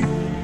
tree.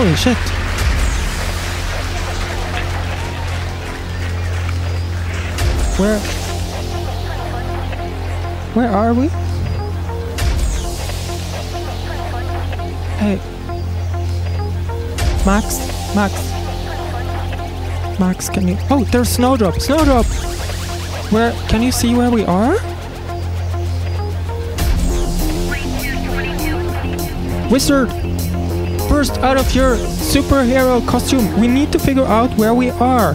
Holy shit. Where... Where are we? Hey. Max? Max? Max, can you... Oh, there's Snowdrop! Snowdrop! Where... Can you see where we are? Wizard! Burst out of your superhero costume! We need to figure out where we are!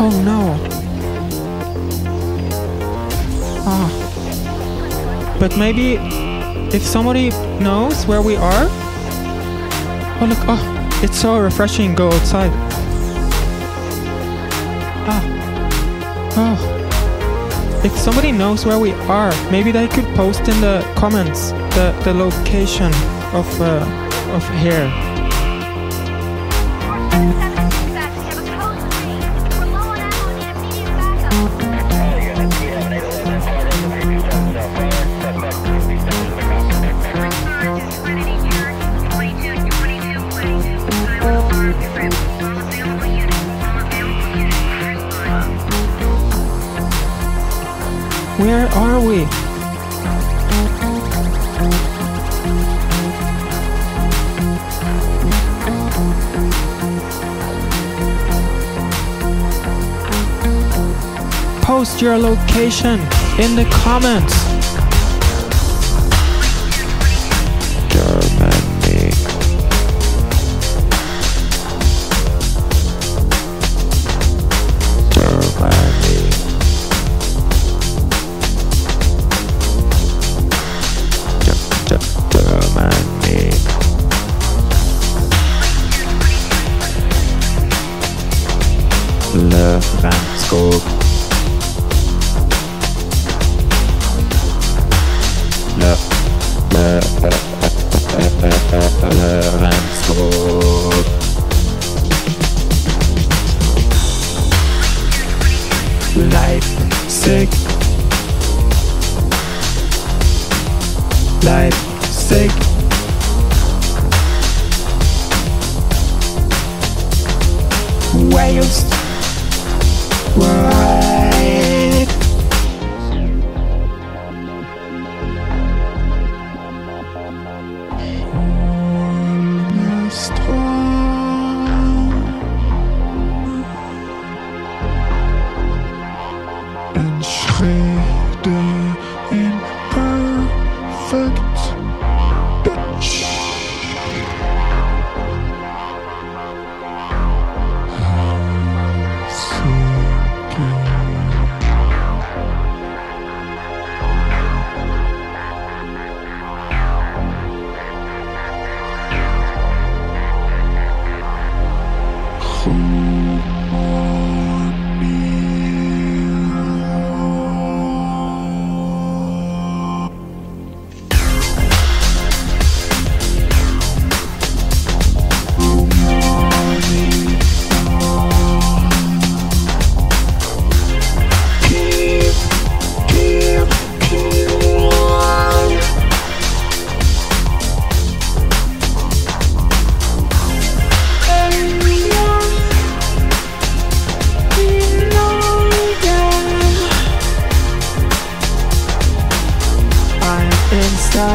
Oh no. Ah. But maybe if somebody knows where we are. Oh look, oh, it's so refreshing go outside. Ah. Oh. If somebody knows where we are, maybe they could post in the comments the, the location of uh, of here. Where are we? Post your location in the comments. Leipzig. Wales. Right.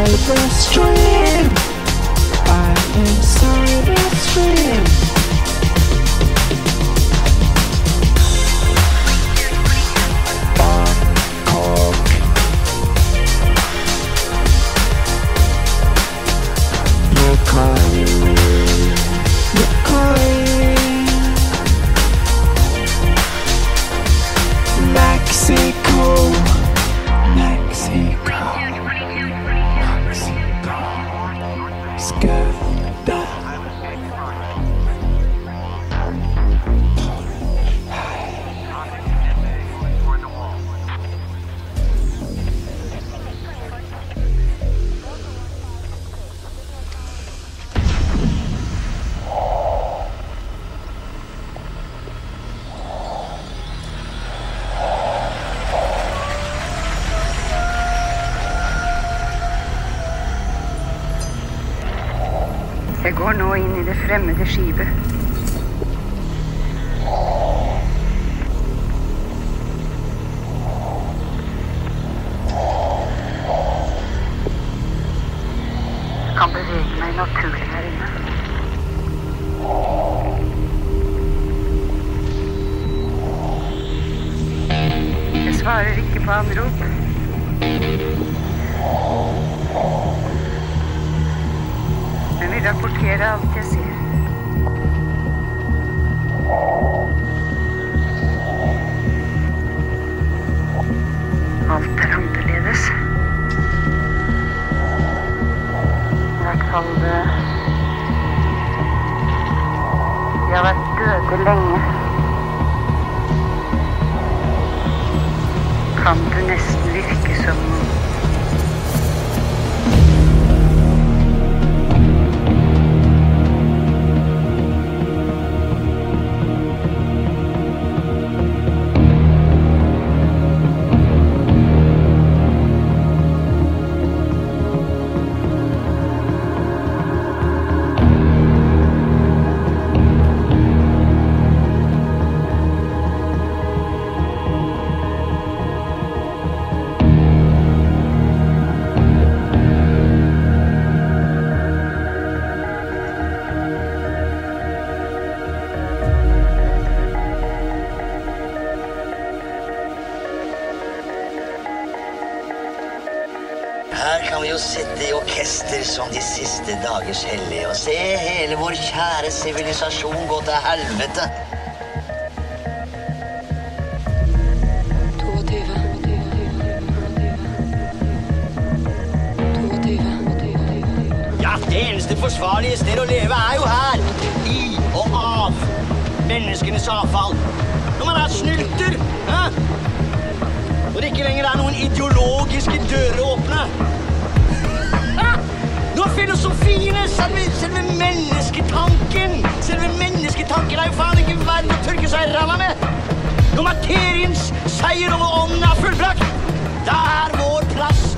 Inside the stream. Rapportere alt siste dagers hellige og se hele vår kjære sivilisasjon gå til helvete. 22. Ja, det eneste forsvarlige sted å leve er jo her. I og av menneskenes avfall. Når man er snylter? Når det ikke lenger er noen ideologiske dører åpne. Hæ? Filosofiene, selve, selve mennesketanken Selve mennesketanken er jo faen ikke verdt å tørke seg i ræva med. Når materiens seier over ånden er fullbrakt, da er vår plass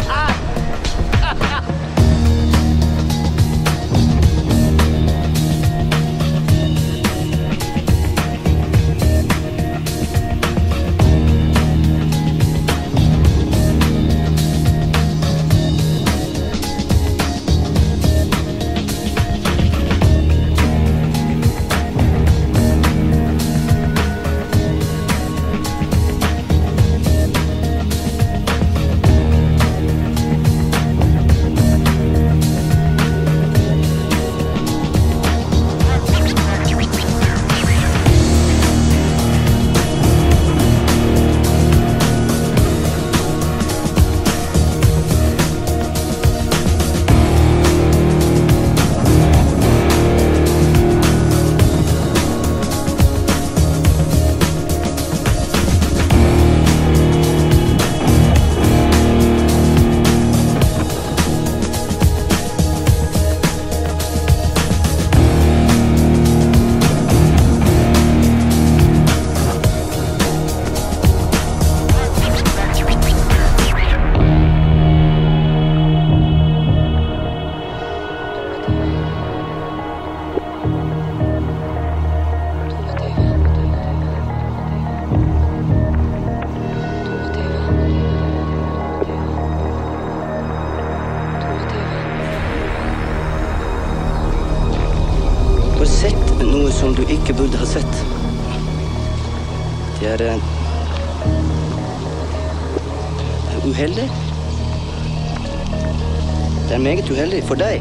for deg.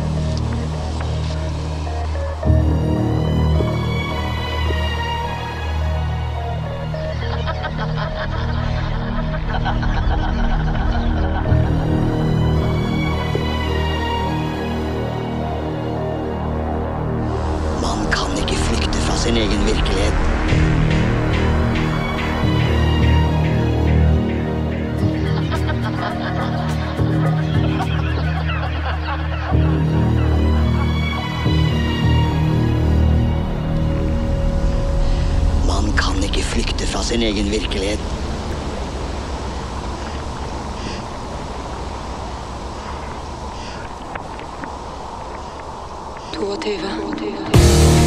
Tuativa. Tuativa.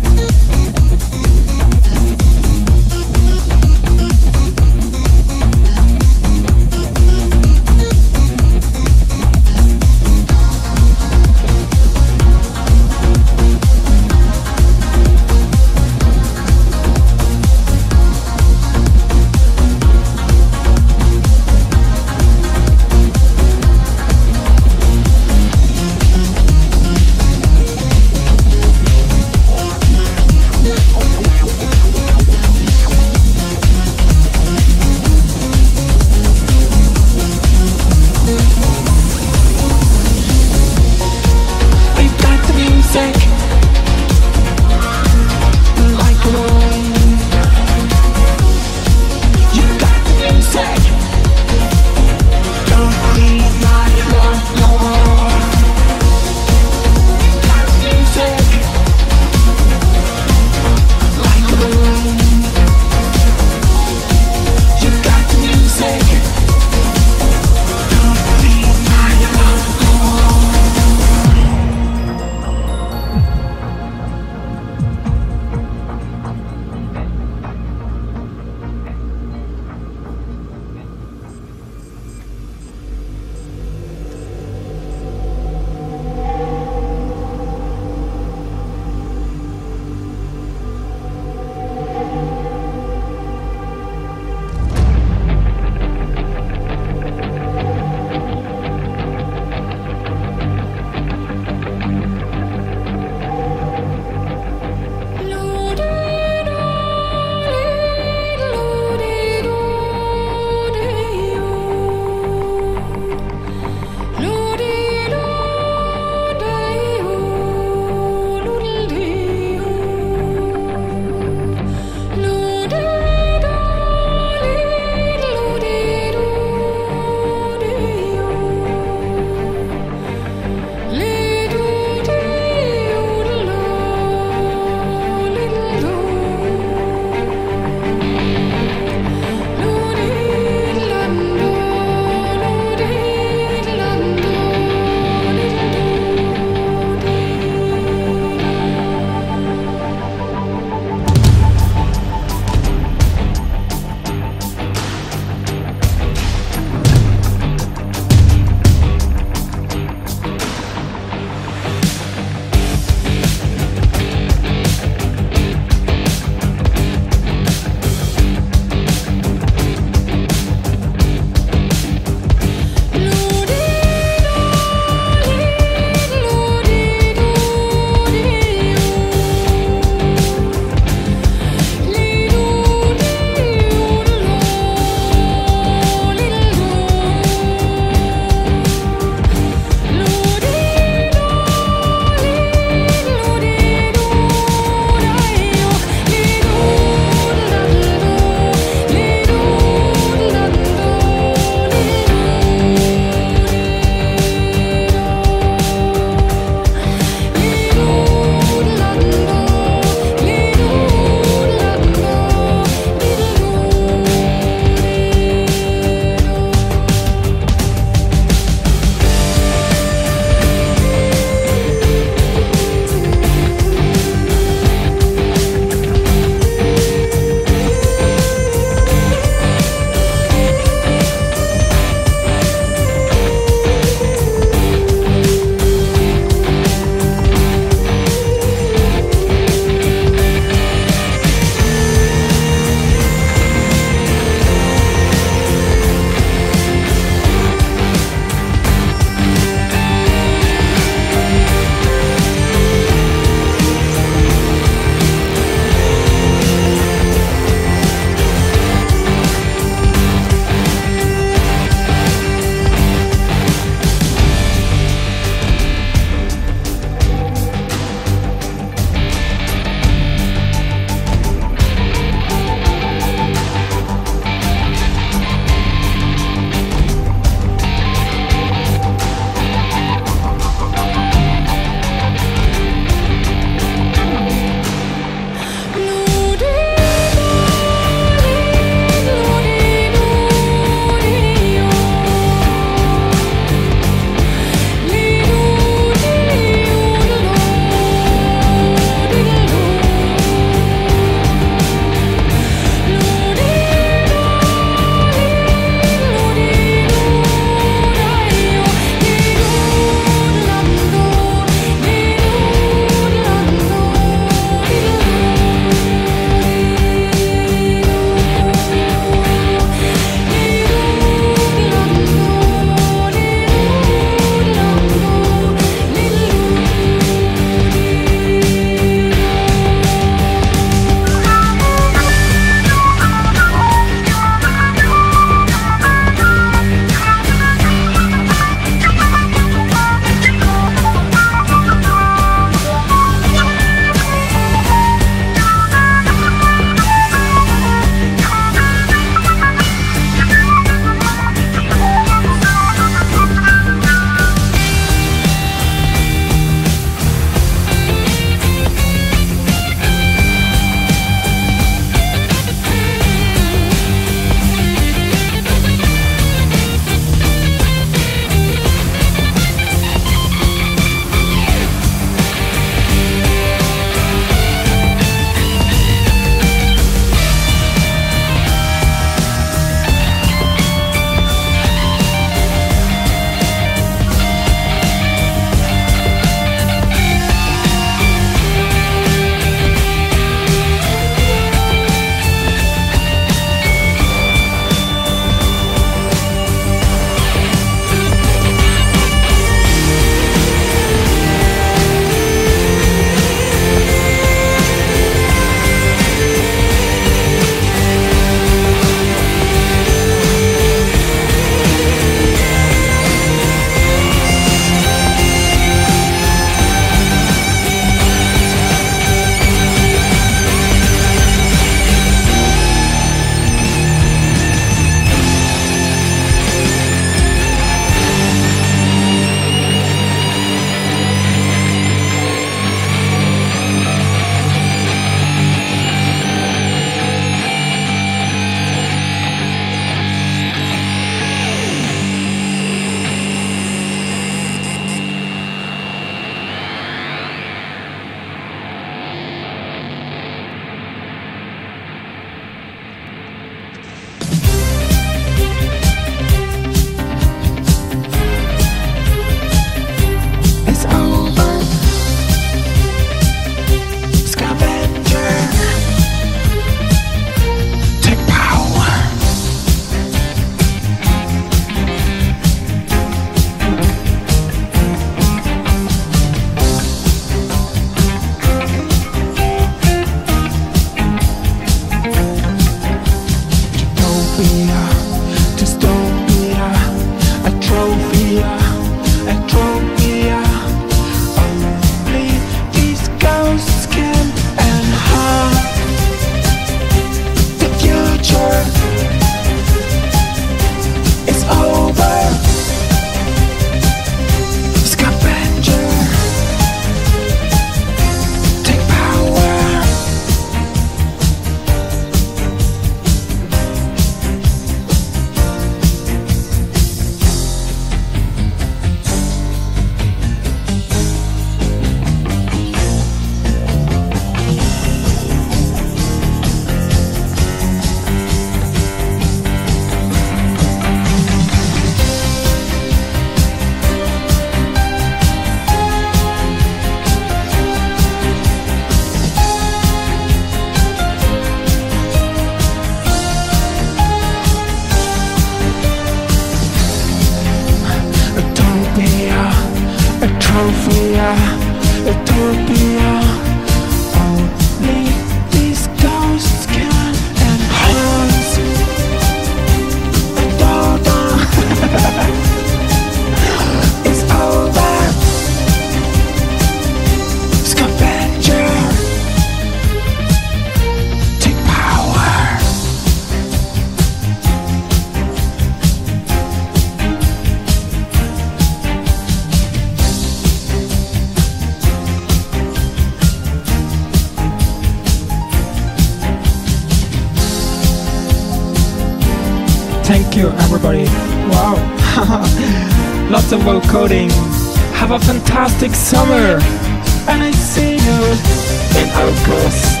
I see you in August.